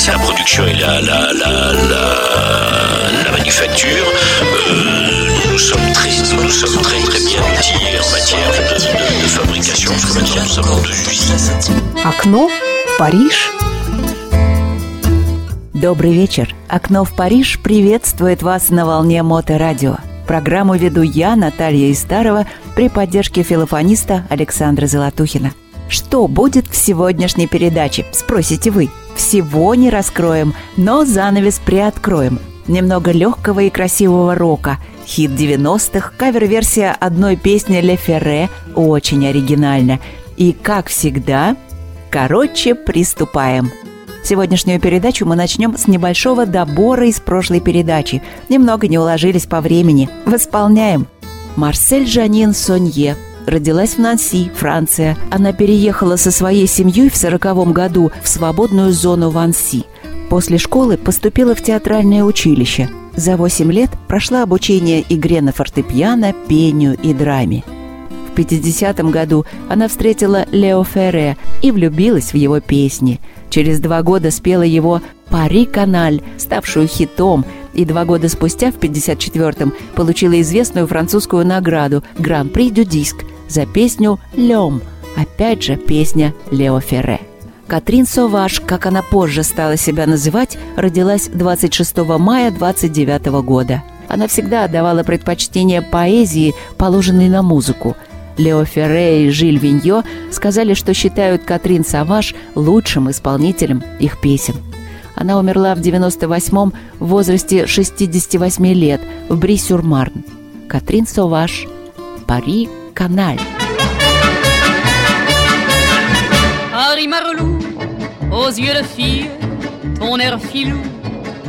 c'est la production et la, la, la, la, manufacture. nous sommes très, nous sommes très, très bien outillés en matière de, de, de fabrication, parce que maintenant nous avons deux usines. Париж. Добрый вечер. Окно в Париж приветствует вас на волне Моторадио. Программу веду я, Наталья Истарова, при поддержке филофониста Александра Золотухина. Что будет в сегодняшней передаче, спросите вы. Всего не раскроем, но занавес приоткроем. Немного легкого и красивого рока, хит 90-х, кавер-версия одной песни Ле Ферре, очень оригинально. И, как всегда, короче, приступаем. Сегодняшнюю передачу мы начнем с небольшого добора из прошлой передачи. Немного не уложились по времени. Восполняем. Марсель Жанин Сонье родилась в Нанси, Франция. Она переехала со своей семьей в сороковом году в свободную зону Ванси. После школы поступила в театральное училище. За 8 лет прошла обучение игре на фортепиано, пению и драме. В 50 году она встретила Лео Ферре и влюбилась в его песни. Через два года спела его «Пари Каналь», ставшую хитом, и два года спустя, в 54-м, получила известную французскую награду «Гран-при дю диск» за песню «Лём», опять же песня Лео Ферре. Катрин Соваш, как она позже стала себя называть, родилась 26 мая 29 года. Она всегда отдавала предпочтение поэзии, положенной на музыку. Лео Ферре и Жиль Виньо сказали, что считают Катрин Саваш лучшим исполнителем их песен. Она умерла в 98-м в возрасте 68 лет в Бри-Сюр-Марн. Катрин Соваш, Пари, Каналь. Harry Marlou, aux yeux de fille, ton air filou,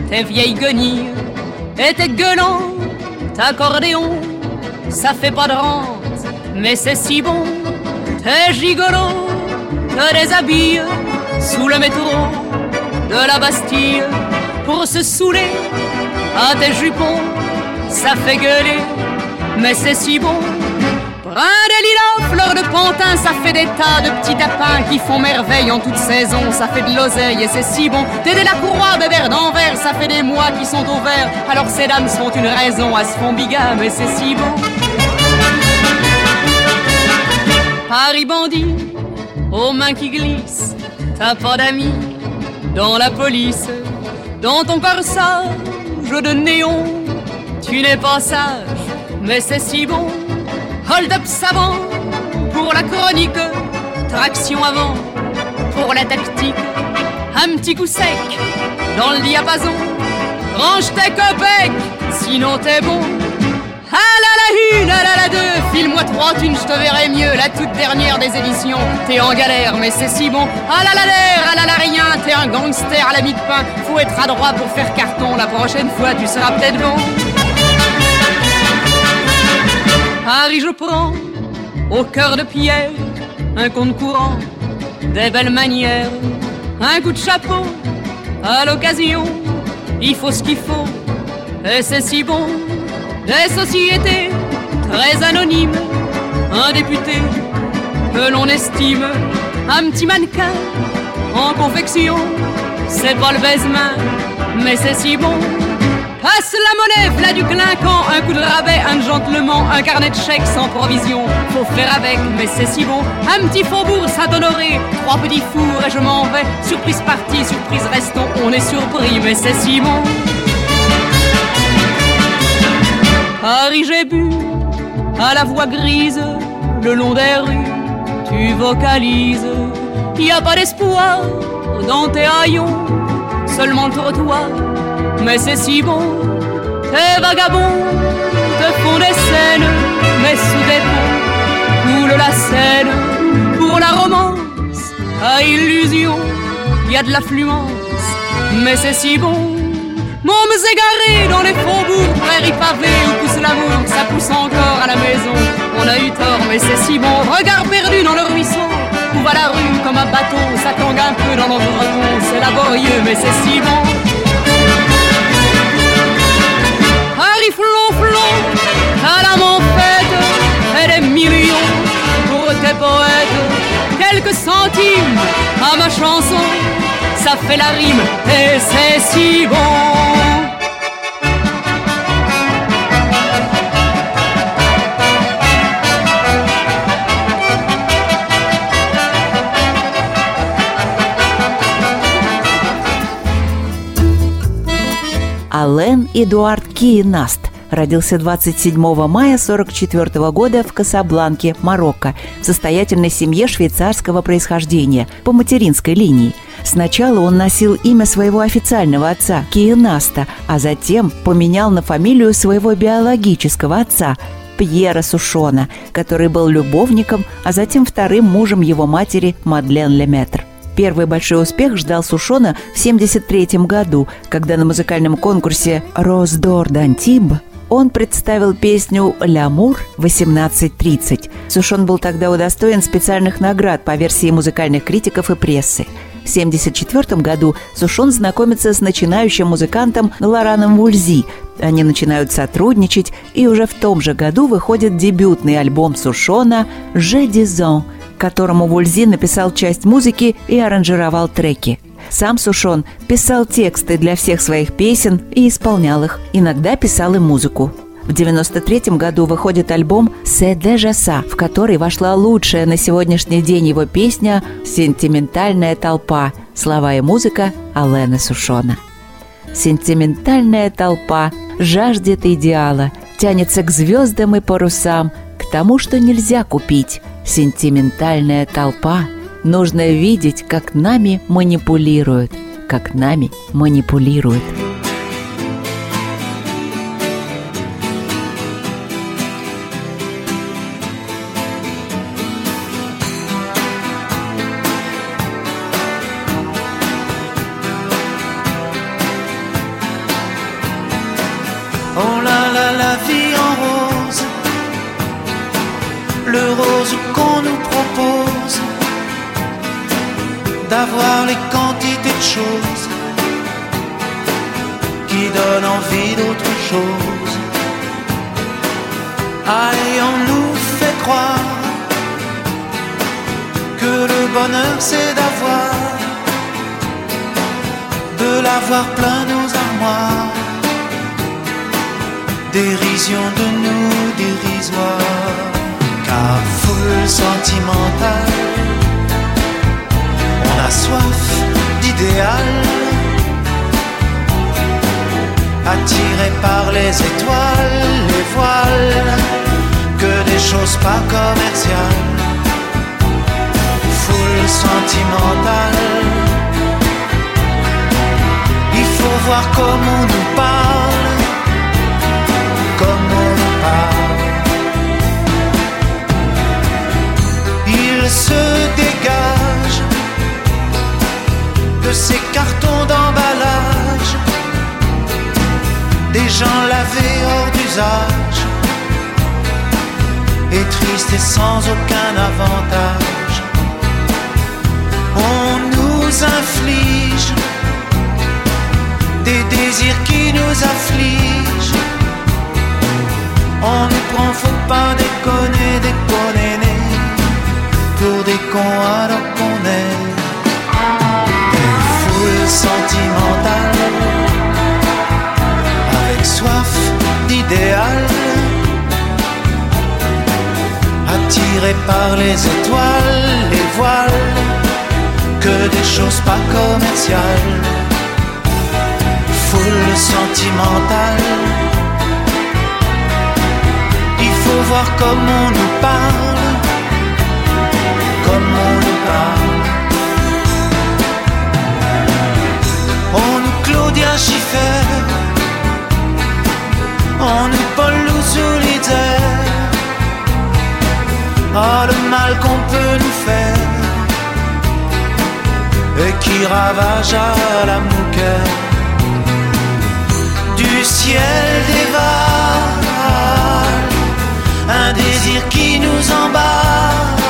tes vieilles guenilles et tes gueulants, accordéon, ça fait pas de rente, mais c'est si bon, t'es gigolo, te déshabille sous le métro de la Bastille pour se saouler à tes jupons, ça fait gueuler, mais c'est si bon. Brun de lilas, fleurs de pantin, ça fait des tas de petits tapins qui font merveille en toute saison. Ça fait de l'oseille et c'est si bon. T'es de la courroie, bébert d'envers, ça fait des mois qui sont au vert. Alors ces dames sont une raison à se font bigame mais c'est si bon. Paris bandit, aux mains qui glissent, t'as pas d'amis dans la police, dans ton corsage de néon. Tu n'es pas sage, mais c'est si bon. Hold up savant pour la chronique, traction avant pour la tactique. Un petit coup sec dans le diapason. Range tes copecs, sinon t'es bon. Ah la une, ah là la deux, file-moi trois thunes, je te verrai mieux. La toute dernière des éditions, t'es en galère, mais c'est si bon. Ah là là l'air, ah là là rien, t'es un gangster à la mi de pain. Faut être adroit pour faire carton, la prochaine fois tu seras peut-être bon. Paris, je prends au cœur de pierre un compte courant, des belles manières, un coup de chapeau à l'occasion. Il faut ce qu'il faut, et c'est si bon. Des sociétés très anonymes, un député que l'on estime, un petit mannequin en confection. C'est pas le baise-main, mais c'est si bon. Passe la monnaie, v'là du clinquant, un coup de rabais, un gentleman, un carnet de chèques sans provision. Faut faire avec, mais c'est si bon. Un petit faubourg Saint-Honoré, trois petits fours et je m'en vais. Surprise partie, surprise restons, on est surpris, mais c'est si bon. Paris, j'ai bu à la voix grise, le long des rues, tu vocalises. Y a pas d'espoir dans tes haillons, seulement le trottoir mais c'est si bon. Tes vagabonds te font des scènes, mais sous des ponts coule la Seine. Pour la romance, à illusion, y a de l'affluence, mais c'est si bon. Mômes égarés dans les faubourgs, prairies pavées où pousse l'amour, ça pousse encore à la maison. On a eu tort, mais c'est si bon. Regard perdu dans le ruisseau, où va la rue comme un bateau, ça tangue un peu dans repos. C'est laborieux, mais c'est si bon. Paris flonflon, à la fête, et des millions pour tes poètes, quelques centimes à ma chanson, ça fait la rime et c'est si bon. Ален Эдуард Киенаст родился 27 мая 1944 года в Касабланке, Марокко, в состоятельной семье швейцарского происхождения по материнской линии. Сначала он носил имя своего официального отца Киенаста, а затем поменял на фамилию своего биологического отца Пьера Сушона, который был любовником, а затем вторым мужем его матери Мадлен Леметр. Первый большой успех ждал Сушона в 1973 году, когда на музыкальном конкурсе «Роздор Дантиб» он представил песню «Лямур 1830». Сушон был тогда удостоен специальных наград по версии музыкальных критиков и прессы. В 1974 году Сушон знакомится с начинающим музыкантом Лораном Вульзи. Они начинают сотрудничать, и уже в том же году выходит дебютный альбом Сушона «Je disons», которому Вульзи написал часть музыки и аранжировал треки – сам Сушон писал тексты для всех своих песен и исполнял их. Иногда писал и музыку. В 93 году выходит альбом «Се déjà ça», в который вошла лучшая на сегодняшний день его песня «Сентиментальная толпа», слова и музыка Алена Сушона. Сентиментальная толпа жаждет идеала, тянется к звездам и парусам, к тому, что нельзя купить. Сентиментальная толпа – Нужно видеть, как нами манипулируют, как нами манипулируют. Le rose qu'on nous propose d'avoir les quantités de choses qui donnent envie d'autre chose. Allez, on nous fait croire que le bonheur c'est d'avoir, de l'avoir plein nos armoires. Dérision de nous dérisoire, car foule sentimentale. A soif d'idéal, attiré par les étoiles, les voiles, que des choses pas commerciales, foule sentimentale. Il faut voir comment on nous parle, Il se dégage de ces cartons d'emballage, des gens lavés hors d'usage, et tristes et sans aucun avantage. On nous inflige des désirs qui nous affligent. On nous prend, faut pas déconner, déconner, pour des cons alors qu'on est. Sentimental, avec soif d'idéal, attiré par les étoiles, les voiles, que des choses pas commerciales, foule sentimentale. Il faut voir comment on nous parle, on. Claudia Schiffer, on nous Paul solitaire. Ah, le mal qu'on peut nous faire et qui ravage à la mouquette du ciel dévale un désir qui nous emballe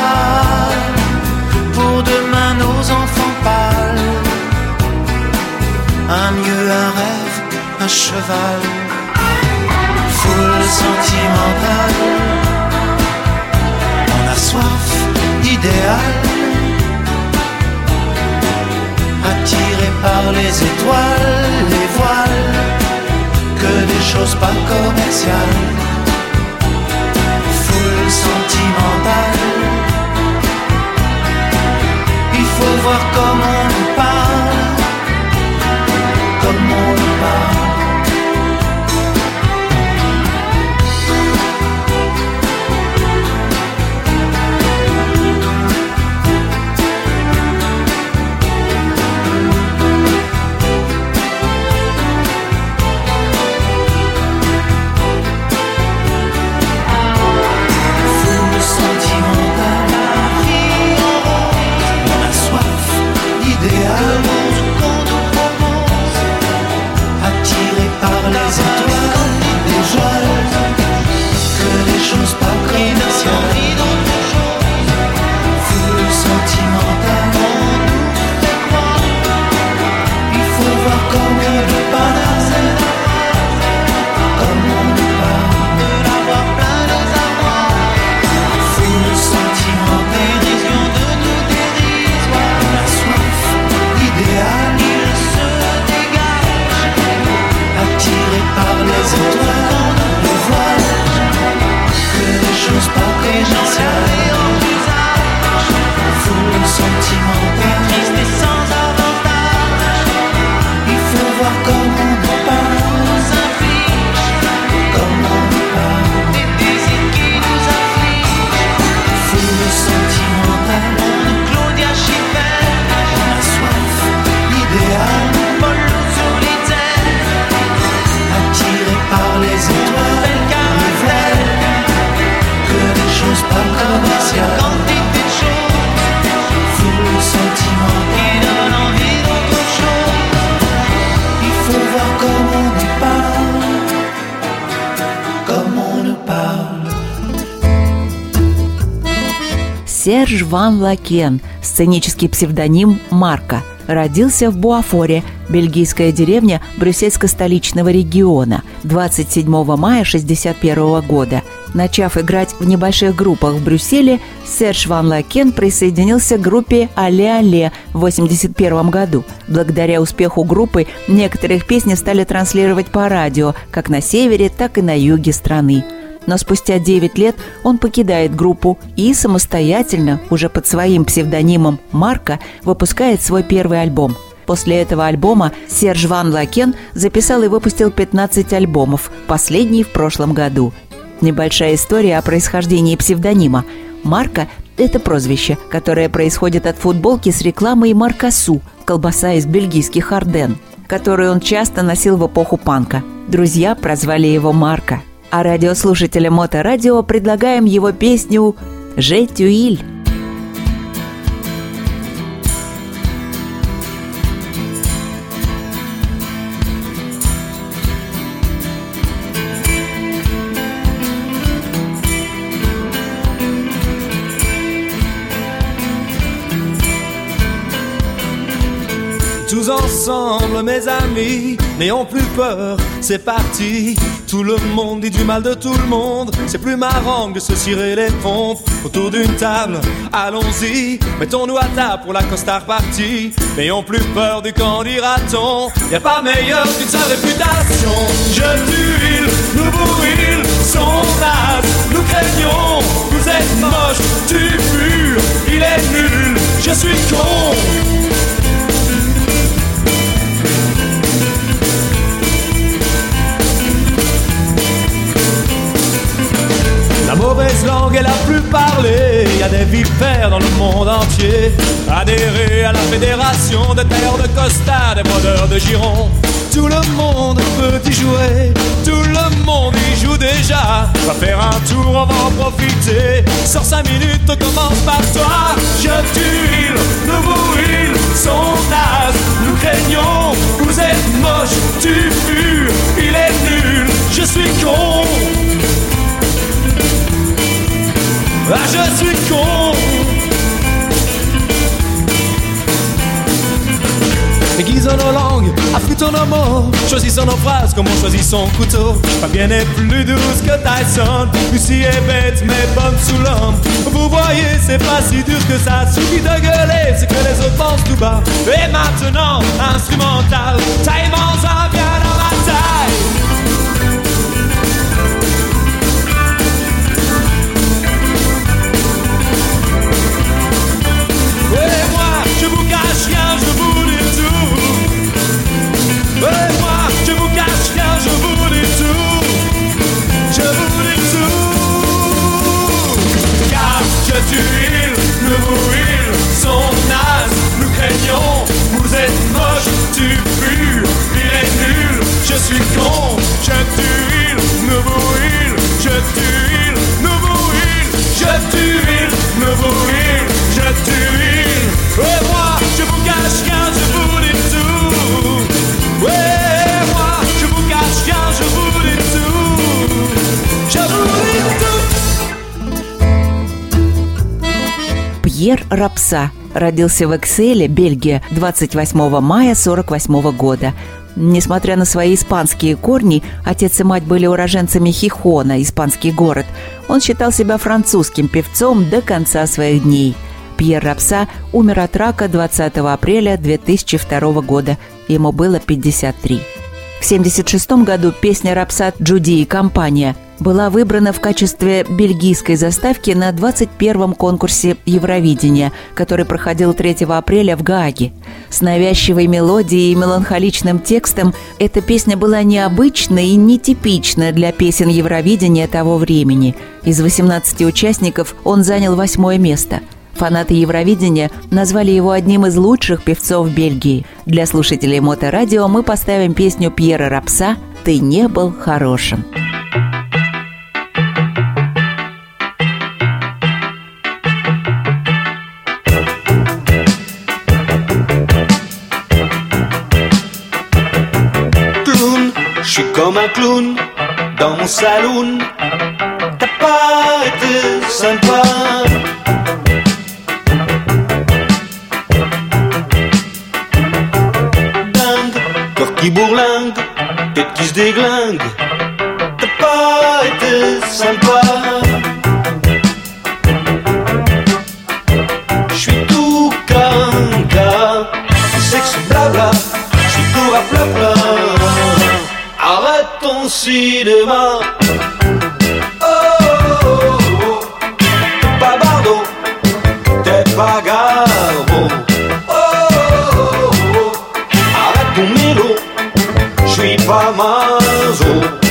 cheval, foule sentimentale. On a soif d'idéal, attiré par les étoiles, les voiles, que des choses pas commerciales. Foule sentimentale. Il faut voir comment on Серж Ван Лакен, сценический псевдоним Марка, родился в Буафоре, бельгийская деревня брюссельско-столичного региона, 27 мая 1961 года. Начав играть в небольших группах в Брюсселе, Серж Ван Лакен присоединился к группе «Але-Але» в 1981 году. Благодаря успеху группы некоторых песни стали транслировать по радио как на севере, так и на юге страны но спустя 9 лет он покидает группу и самостоятельно, уже под своим псевдонимом Марка, выпускает свой первый альбом. После этого альбома Серж Ван Лакен записал и выпустил 15 альбомов, последний в прошлом году. Небольшая история о происхождении псевдонима. Марка – это прозвище, которое происходит от футболки с рекламой Маркасу, колбаса из бельгийских Арден, которую он часто носил в эпоху панка. Друзья прозвали его Марка – а радиослушателям Моторадио предлагаем его песню «Же ensemble, mes amis, n'ayons plus peur, c'est parti. Tout le monde dit du mal de tout le monde. C'est plus marrant que se cirer les pompes autour d'une table. Allons-y, mettons-nous à table pour la costard partie. N'ayons plus peur du camp dira-t-on. Y a pas meilleur qu'une seule réputation. Je tue, nous bourril, son as, nous craignons. Vous êtes moche, tu pur, il est nul, je suis con. La mauvaise langue est la plus parlée. Il y a des vipères dans le monde entier. Adhérer à la fédération des tailleurs de Costa, des brodeurs de Giron. Tout le monde peut y jouer. Tout le monde y joue déjà. Va faire un tour, on va en profiter. Sors 5 minutes, on commence par toi. Je tue, nous bourril, son as. Nous craignons, vous êtes moche, tu pur, il est nul, je suis con. Ah, je suis con. Aiguisons nos langues, affûtons nos mots Choisissons nos phrases comme on choisit son couteau. Fabienne est plus douce que Tyson Lucie est bête mais bonne sous l'homme. Vous voyez c'est pas si dur que ça. Suffit de gueuler, c'est que les autres pensent tout bas. Et maintenant, instrumental. Taille-moi-en bien je vous dis tout. Et moi, je vous cache rien, je vous dis tout. Je vous dis tout. Car je suis il, le il sont nazes, nous craignons. Vous êtes moche, tu pues, il est nul. Je suis con, je tue il, nouveau il, je tue il, nouveau il, je tue Пьер Рапса родился в Экселе, Бельгия, 28 мая 48 года. Несмотря на свои испанские корни, отец и мать были уроженцами Хихона, испанский город. Он считал себя французским певцом до конца своих дней. Пьер Рапса умер от рака 20 апреля 2002 года. Ему было 53. В 1976 году песня «Рапсат Джуди и компания» была выбрана в качестве бельгийской заставки на 21-м конкурсе Евровидения, который проходил 3 апреля в Гааге. С навязчивой мелодией и меланхоличным текстом эта песня была необычной и нетипична для песен Евровидения того времени. Из 18 участников он занял восьмое место – Фанаты Евровидения назвали его одним из лучших певцов Бельгии. Для слушателей Моторадио мы поставим песню Пьера Рапса «Ты не был хорошим». Comme un clown dans mon saloon. T'as pas été sympa. Dingue, corps qui bourlingue, tête qui se déglingue. T'as pas été sympa. Ton cinéma. Oh, oh, oh, oh. Pas t'es pas. Oh, oh, oh. Arrête ton mélo, je suis pas mazo.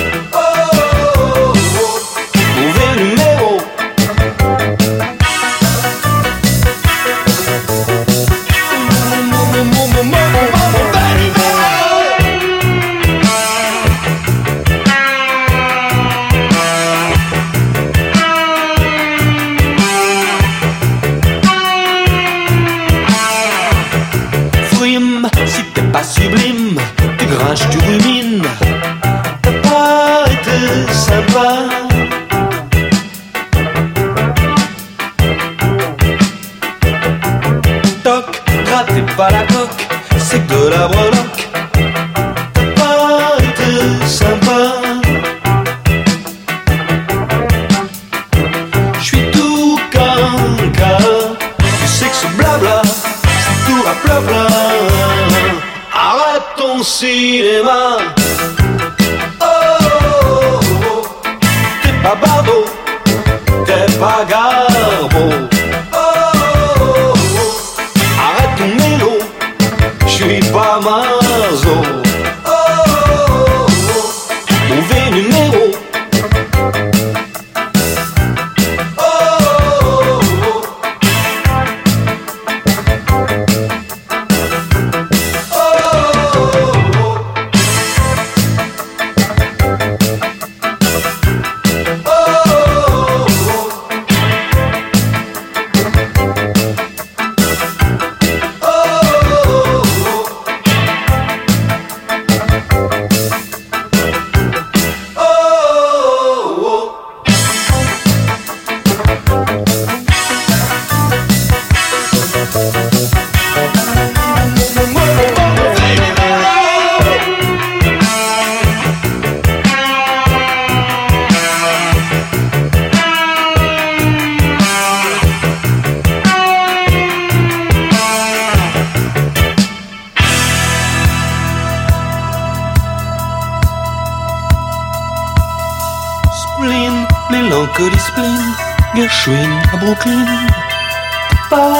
Simple,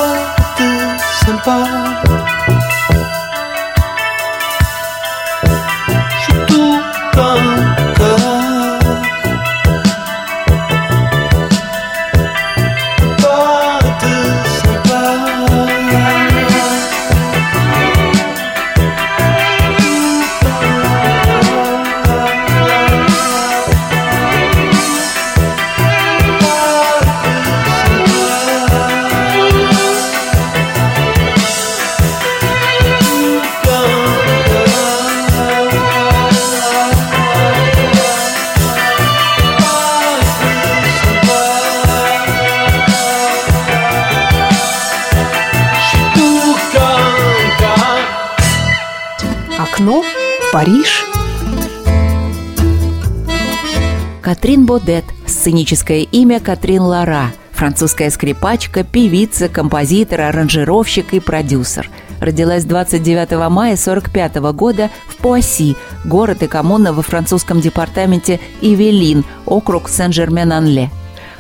and simple. Сценическое имя Катрин Лара, французская скрипачка, певица, композитор, аранжировщик и продюсер. Родилась 29 мая 1945 года в Пуасси, город и коммуна во французском департаменте Ивелин, округ Сен-Жермен-Анле.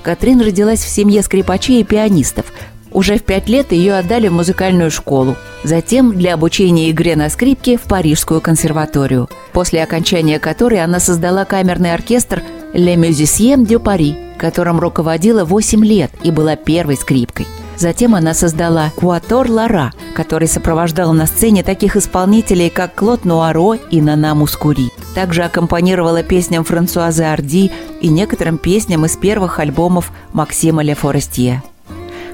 Катрин родилась в семье скрипачей и пианистов. Уже в пять лет ее отдали в музыкальную школу. Затем для обучения игре на скрипке в Парижскую консерваторию, после окончания которой она создала камерный оркестр «Les Musiciens de Paris», которым руководила 8 лет и была первой скрипкой. Затем она создала «Куатор Лара», который сопровождал на сцене таких исполнителей, как Клод Нуаро и Нана Мускури. Также аккомпанировала песням Франсуазы Арди и некоторым песням из первых альбомов Максима Ле Форестье.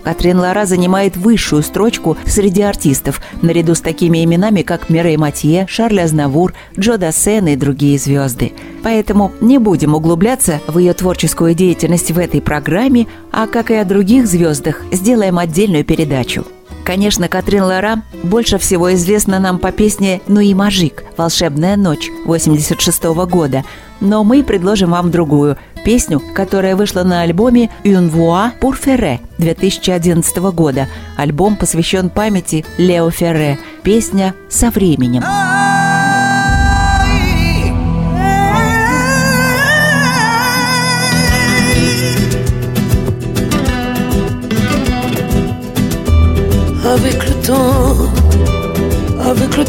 Катрин Лара занимает высшую строчку среди артистов, наряду с такими именами, как Мирей Матье, Шарль Азнавур, Джо Дассен и другие звезды. Поэтому не будем углубляться в ее творческую деятельность в этой программе, а, как и о других звездах, сделаем отдельную передачу. Конечно, Катрин Лара больше всего известна нам по песне «Ну и мажик» «Волшебная ночь» 86 года, но мы предложим вам другую песню, которая вышла на альбоме «Une voix pour Ferré» 2011 года. Альбом посвящен памяти Лео Ферре. Песня «Со временем».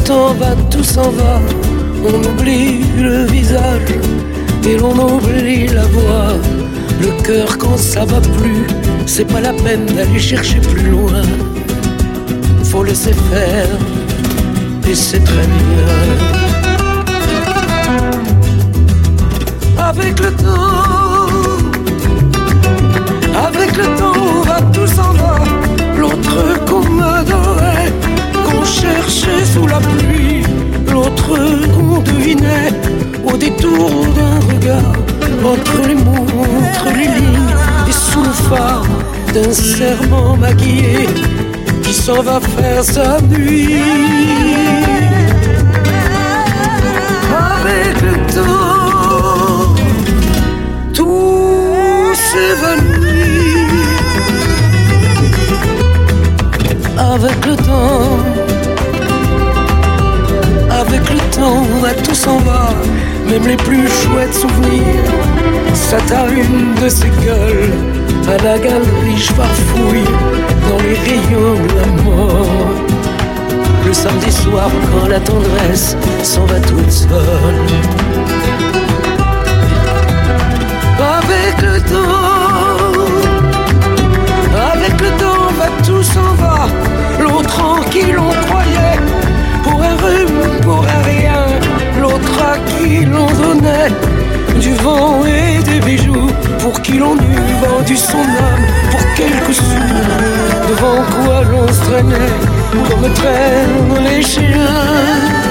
Temps va, tout s'en va. On oublie le visage et l'on oublie la voix. Le cœur quand ça va plus, c'est pas la peine d'aller chercher plus loin. Faut laisser faire et c'est très bien. Avec le temps, avec le temps va, tout s'en va. L'autre qu'on qu'on cherchait sous la pluie, l'autre qu'on devinait au détour d'un regard, entre les mots, entre les lignes, et sous le phare d'un serment maquillé qui s'en va faire sa nuit. Avec le temps, tout s'évanouit. Avec le temps, tout s'en va, même les plus chouettes souvenirs. Ça t'allume de ses gueules, à la galerie, je farfouille dans les rayons de la mort. Le samedi soir, quand la tendresse s'en va toute seule. Avec le temps, avec le temps va tout s'en va. L'autre en qui l'on croyait pour rien. L'autre à qui l'on donnait du vent et des bijoux. Pour qui l'on eût vendu son âme pour quelques sous. Devant quoi l'on se traînait comme traînent les chiens.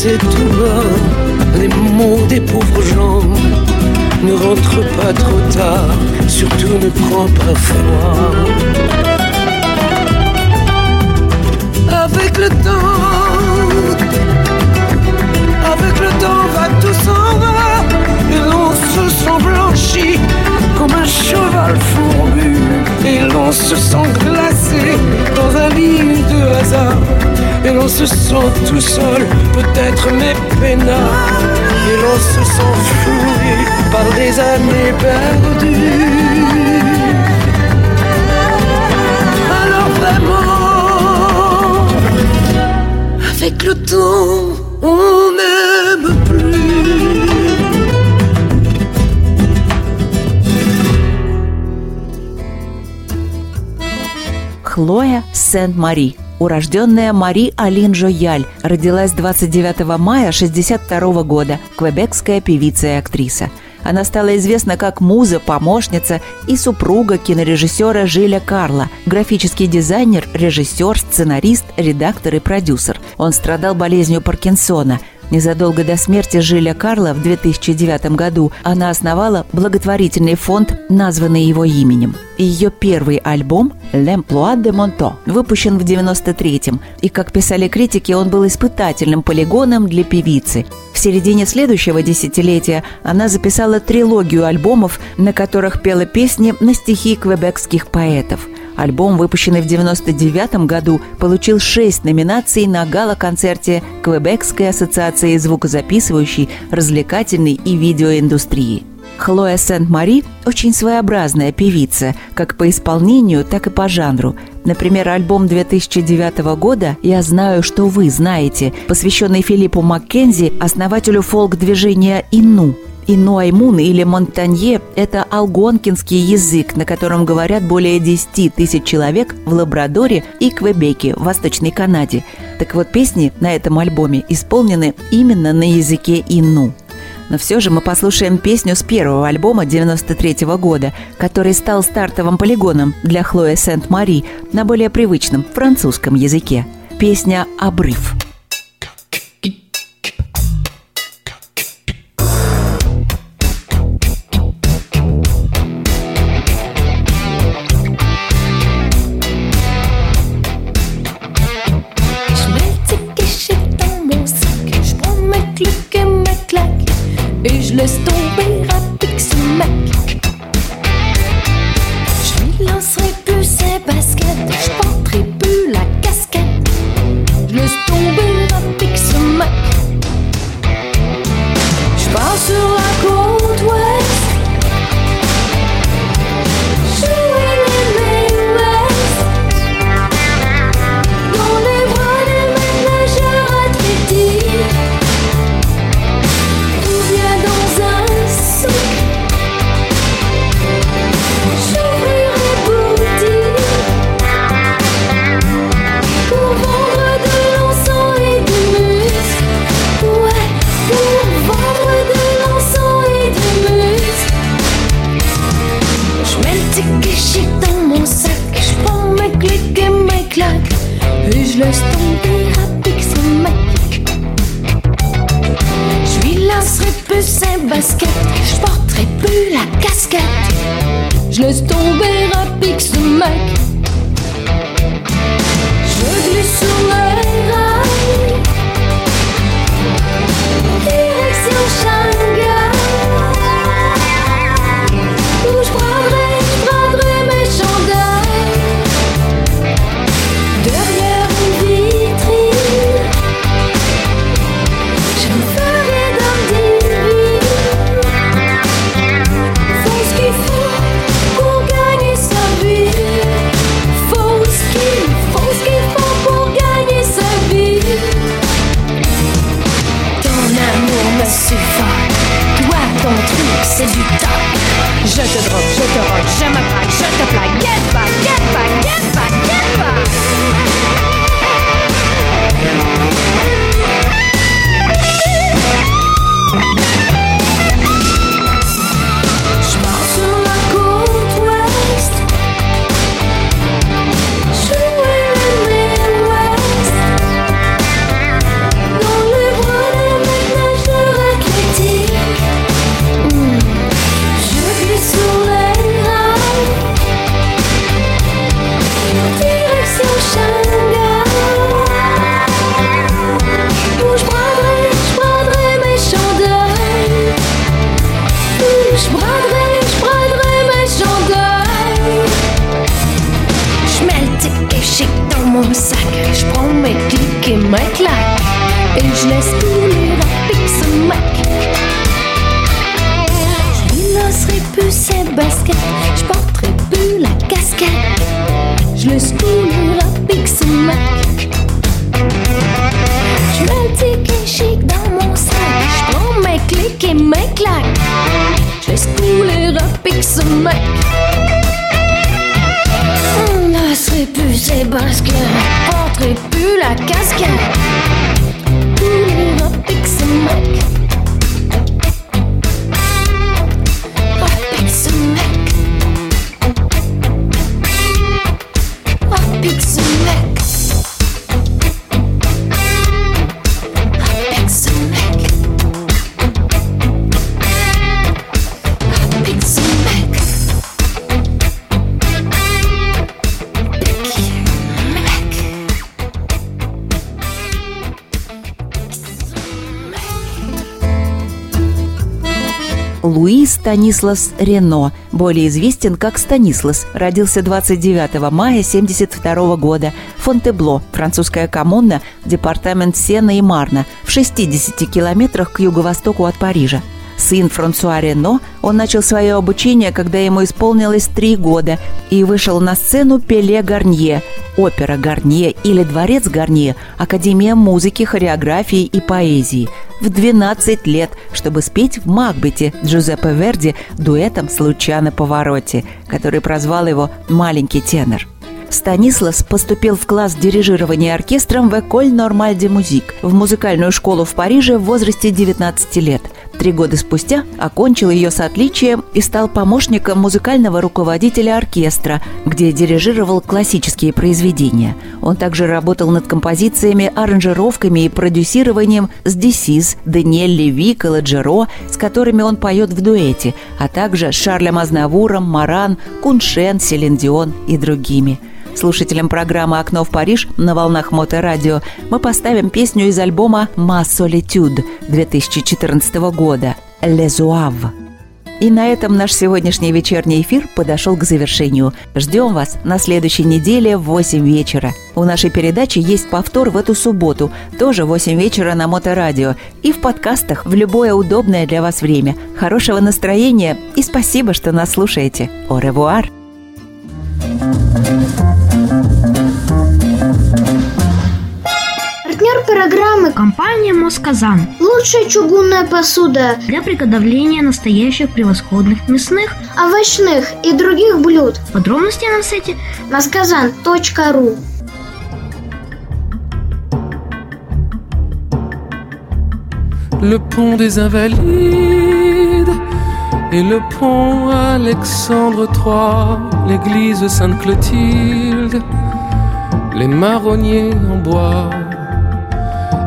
Vous disaient tout bas les mots des pauvres gens. Ne rentre pas trop tard, surtout ne prends pas froid. Avec le temps, avec le temps va tout s'en va, et l'on se sent blanchi comme un cheval fourbu, et l'on se sent glacé dans un lit de hasard, et l'on se sent tout seul, peut-être mais peinard, et l'on se sent fourré par des années perdues. Alors vraiment, avec le temps, on n'aime plus. Хлоя Сент-Мари. Урожденная Мари Алин Жояль родилась 29 мая 1962 года, квебекская певица и актриса. Она стала известна как муза, помощница и супруга кинорежиссера Жиля Карла, графический дизайнер, режиссер, сценарист, редактор и продюсер. Он страдал болезнью Паркинсона – Незадолго до смерти Жиля Карла в 2009 году она основала благотворительный фонд, названный его именем. Ее первый альбом «L'Emploi de Monto» выпущен в 93-м, и, как писали критики, он был испытательным полигоном для певицы. В середине следующего десятилетия она записала трилогию альбомов, на которых пела песни на стихи квебекских поэтов – Альбом, выпущенный в 1999 году, получил шесть номинаций на гала-концерте Квебекской ассоциации звукозаписывающей, развлекательной и видеоиндустрии. Хлоя Сент-Мари – очень своеобразная певица, как по исполнению, так и по жанру. Например, альбом 2009 года «Я знаю, что вы знаете», посвященный Филиппу Маккензи, основателю фолк-движения «Ину», Инуаймун или Монтанье – это алгонкинский язык, на котором говорят более 10 тысяч человек в Лабрадоре и Квебеке в Восточной Канаде. Так вот, песни на этом альбоме исполнены именно на языке Ину. Но все же мы послушаем песню с первого альбома 93 -го года, который стал стартовым полигоном для Хлои Сент-Мари на более привычном французском языке. Песня «Обрыв». je le stone tu. Toi, ton truc, c'est du top. Je te drop, je te rock, je me plaque, je te plaque. Get back, get back, get back, get back. Je laisse couler un pixel Mac. Je lui lancerai plus ses baskets. Je porterai plus la casquette. Станислас Рено, более известен как Станислас, родился 29 мая 1972 года в Фонтебло, французская коммуна, департамент Сена и Марна, в 60 километрах к юго-востоку от Парижа. Сын Франсуа Рено, он начал свое обучение, когда ему исполнилось три года, и вышел на сцену Пеле Гарнье, опера Гарнье или Дворец Гарнье, Академия музыки, хореографии и поэзии в 12 лет, чтобы спеть в Макбете Джузеппе Верди дуэтом с Лучано Поворотти, который прозвал его «маленький тенор». Станислас поступил в класс дирижирования оркестром в Эколь Нормаль де Музик в музыкальную школу в Париже в возрасте 19 лет. Три года спустя окончил ее с отличием и стал помощником музыкального руководителя оркестра, где дирижировал классические произведения. Он также работал над композициями, аранжировками и продюсированием с Десиз, Даниэль Леви, Каладжеро, с которыми он поет в дуэте, а также с Шарлем Азнавуром, Маран, Куншен, Селин Дион и другими – Слушателям программы «Окно в Париж» на волнах Моторадио мы поставим песню из альбома «Ma Solitude» 2014 года «Les Oaves». И на этом наш сегодняшний вечерний эфир подошел к завершению. Ждем вас на следующей неделе в 8 вечера. У нашей передачи есть повтор в эту субботу, тоже в 8 вечера на Моторадио. И в подкастах в любое удобное для вас время. Хорошего настроения и спасибо, что нас слушаете. Au revoir! Партнер программы. Компания Москазан «Лучшая чугунная посуда» для приготовления настоящих превосходных мясных, овощных и других блюд. Подробности на сайте Масказан.ру Le pont des Invalides et le pont Alexandre III, l'église Sainte-Clotilde, les marronniers en bois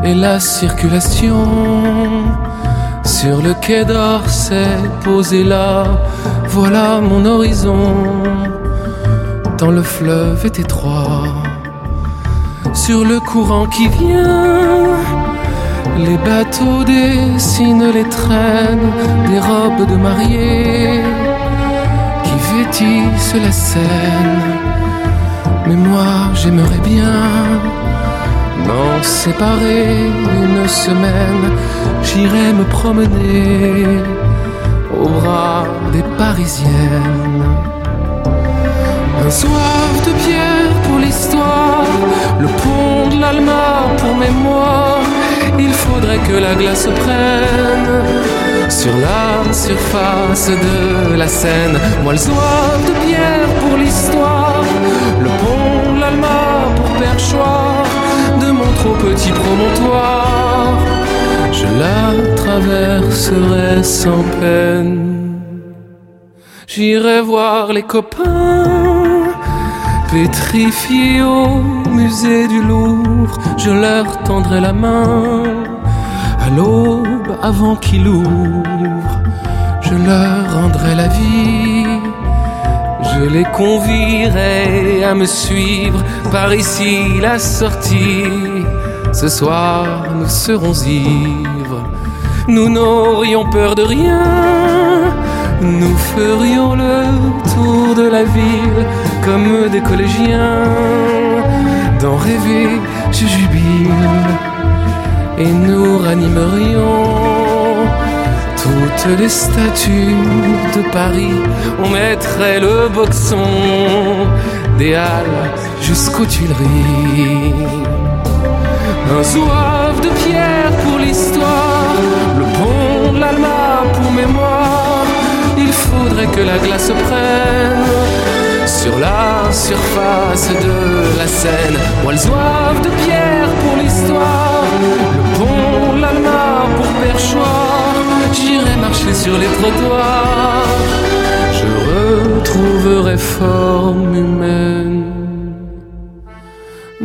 et la circulation sur le quai d'Orsay posé là. Voilà mon horizon, tant le fleuve est étroit. Sur le courant qui vient, les bateaux dessinent les traînes des robes de mariée qui vêtissent la Seine. Mais moi, j'aimerais bien m'en séparer une semaine. J'irai me promener au bras des Parisiennes. Un soir de pierre pour l'histoire, le pont de l'Alma pour mémoire. Il faudrait que la glace prenne sur la surface de la Seine. Moi, le soir de pierre pour l'histoire, le pont de l'Alma pour perchoir trop petit promontoire. Je la traverserai sans peine. J'irai voir les copains pétrifiés au musée du Louvre. Je leur tendrai la main à l'aube avant qu'il ouvre. Je leur rendrai la vie. Je les convierai à me suivre par ici la sortie. Ce soir, nous serons ivres. Nous n'aurions peur de rien. Nous ferions le tour de la ville comme des collégiens. D'en rêver, je jubile. et nous ranimerions toutes les statues de Paris. On mettrait le boxon des Halles jusqu'aux Tuileries. Un zouave de pierre pour l'histoire, le pont de l'Alma pour mémoire. Il faudrait que la glace prenne sur la surface de la Seine. Moi, le zouave de pierre pour l'histoire, le pont de l'Alma pour perchoir. J'irai marcher sur les trottoirs, je retrouverai forme humaine.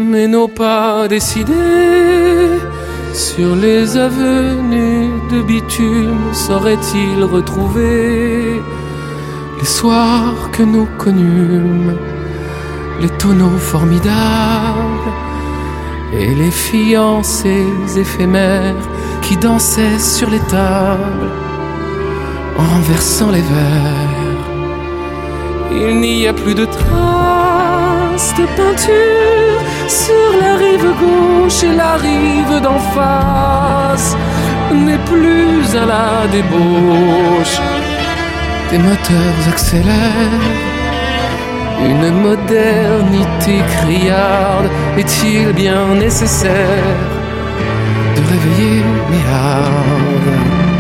Mais nos pas décidés sur les avenues de bitume sauraient-ils retrouver les soirs que nous connûmes, les tonneaux formidables et les fiancées éphémères qui dansaient sur les tables en renversant les verres. Il n'y a plus de traces de peinture sur la rive gauche et la rive d'en face n'est plus à la débauche. Des moteurs accélèrent. Une modernité criarde est-il bien nécessaire de réveiller mes hardes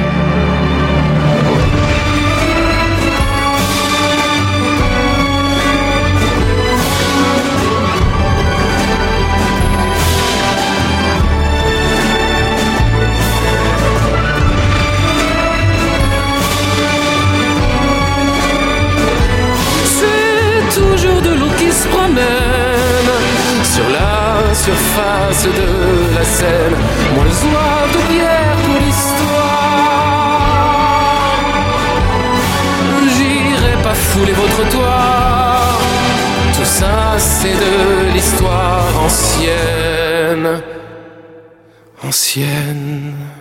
surface de la Seine. Moi, le zouave de pierre pour l'histoire. J'irai pas fouler votre toit. Tout ça, c'est de l'histoire ancienne. Ancienne.